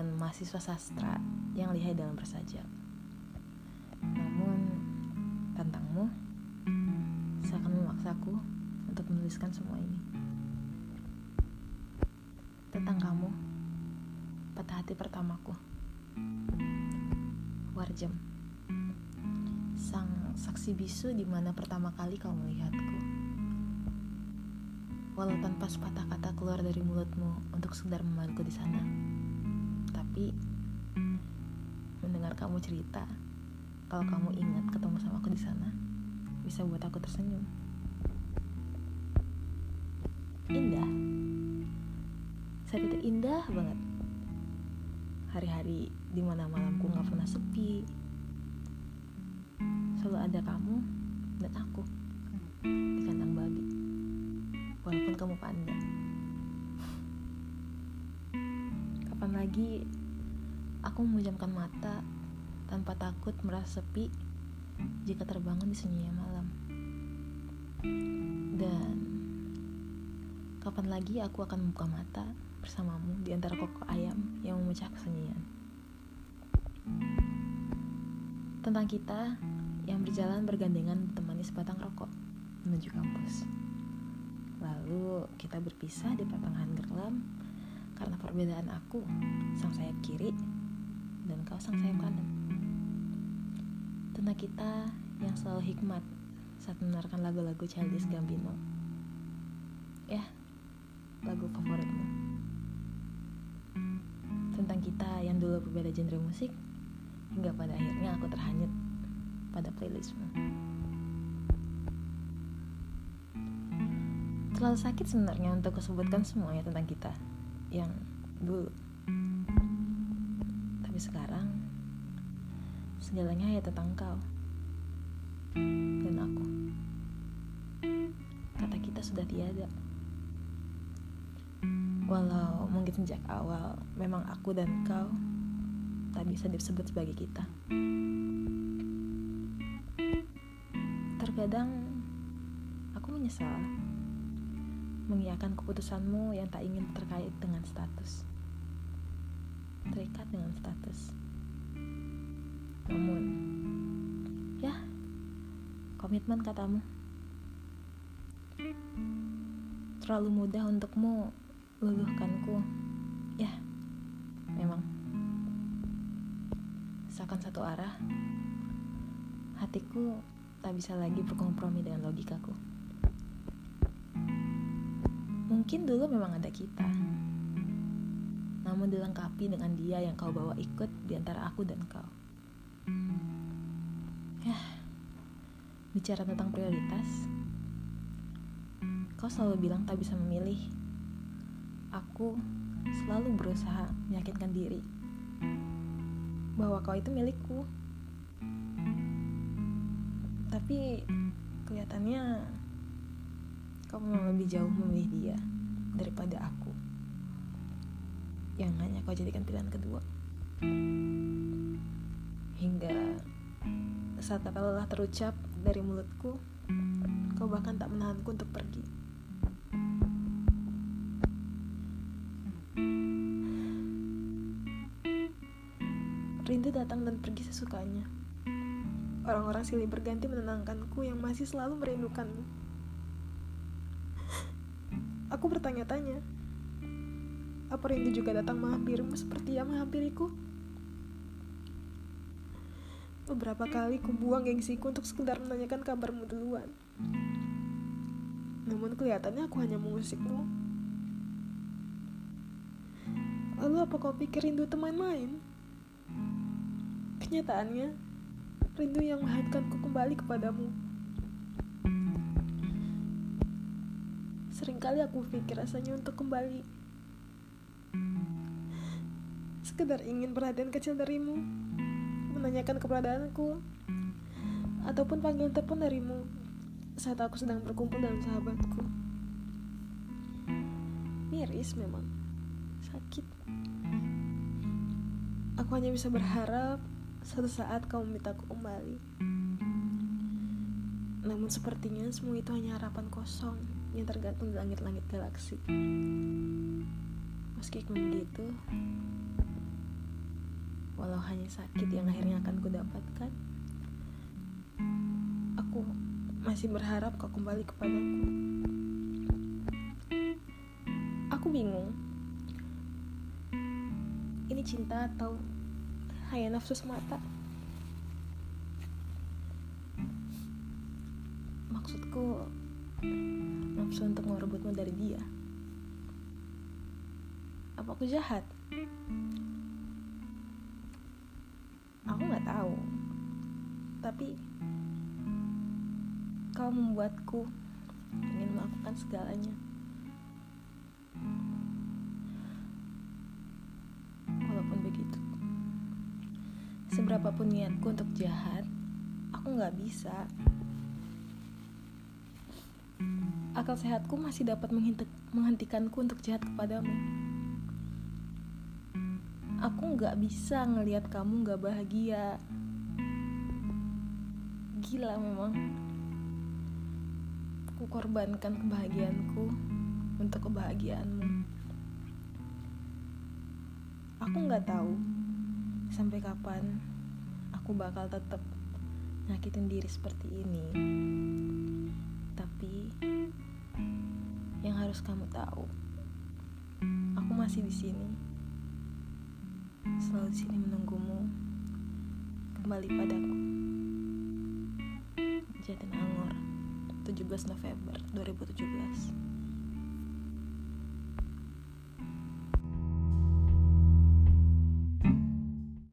pengetahuan mahasiswa sastra yang lihai dalam bersajak. Namun, tentangmu seakan memaksaku untuk menuliskan semua ini. Tentang kamu, patah hati pertamaku. Warjem, sang saksi bisu di mana pertama kali kau melihatku. Walau tanpa sepatah kata keluar dari mulutmu untuk sekedar memelukku di sana, tapi mendengar kamu cerita kalau kamu ingat ketemu sama aku di sana, bisa buat aku tersenyum. Indah. Saat itu indah banget. Hari-hari di mana malamku nggak pernah sepi. Selalu ada kamu dan aku di kandang babi. Walaupun kamu panda. Lagi aku memejamkan mata tanpa takut merasa sepi jika terbangun di sunyinya malam. Dan kapan lagi aku akan membuka mata bersamamu di antara kokok ayam yang memecah kesunyian. Tentang kita yang berjalan bergandengan ditemani sebatang rokok menuju kampus. Lalu kita berpisah di pertengahan gerlam karena perbedaan aku sang sayap kiri dan kau sang sayap kanan. Tentang kita yang selalu hikmat saat mendengarkan lagu-lagu Childish Gambino. Ya, lagu favoritmu. Tentang kita yang dulu berbeda genre musik, hingga pada akhirnya aku terhanyut pada playlistmu. Terlalu sakit sebenarnya untuk kesebutkan semuanya tentang kita yang dulu. Tapi sekarang segalanya ya tentang kau dan aku. Kata kita sudah tiada. Walau mungkin sejak awal memang aku dan kau tak bisa disebut sebagai kita. Terkadang aku menyesal mengiyakan keputusanmu yang tak ingin terkait dengan status. Terikat dengan status. Namun, ya, komitmen katamu. Terlalu mudah untukmu luluhkanku. Ya, memang. Seakan satu arah, hatiku tak bisa lagi berkompromi dengan logikaku. Mungkin dulu memang ada kita, namun dilengkapi dengan dia yang kau bawa ikut di antara aku dan kau. Ya, bicara tentang prioritas, kau selalu bilang tak bisa memilih. Aku selalu berusaha meyakinkan diri bahwa kau itu milikku. Tapi kelihatannya kau memang lebih jauh memilih dia daripada aku. Yang hanya kau jadikan pilihan kedua. Hingga saat kata lelah terucap dari mulutku kau bahkan tak menahanku untuk pergi. Rindu datang dan pergi sesukanya. Orang-orang silih berganti menenangkanku yang masih selalu merindukanmu Aku bertanya-tanya, apa rindu juga datang menghampirimu seperti yang menghampiriku? Beberapa kali ku buang gengsiku untuk sekedar menanyakan kabarmu duluan. Namun kelihatannya aku hanya mengusikmu. Lalu apa kau pikir rindu teman main? Kenyataannya, rindu yang menghadirkanku kembali kepadamu. Seringkali aku pikir rasanya untuk kembali. Sekedar ingin perhatian kecil darimu Menanyakan keberadaanku Ataupun panggilan telepon darimu Saat aku sedang berkumpul dengan sahabatku. Miris memang Sakit. Aku hanya bisa berharap Suatu saat kau memintaku kembali Namun sepertinya semua itu hanya harapan kosong yang tergantung di langit-langit galaksi. Meskipun begitu, walau hanya sakit yang akhirnya akan ku dapatkan aku masih berharap kau kembali kepadaku. Aku bingung. Ini cinta atau hanya nafsu semata maksudku nafsu untuk merebutmu dari dia. Apa aku jahat? Aku nggak tahu. Tapi kau membuatku ingin melakukan segalanya. Walaupun begitu seberapapun niatku untuk jahat aku nggak bisa akal sehatku masih dapat menghentikanku untuk jahat kepadamu. Aku nggak bisa ngelihat kamu nggak bahagia. Gila memang. Aku korbankan kebahagiaanku untuk kebahagiaanmu. Aku nggak tahu sampai kapan aku bakal tetap nyakitin diri seperti ini. Tapi yang harus kamu tahu, aku masih di sini. Selalu di sini menunggumu kembali padaku. Jatinangor, 17 November 2017.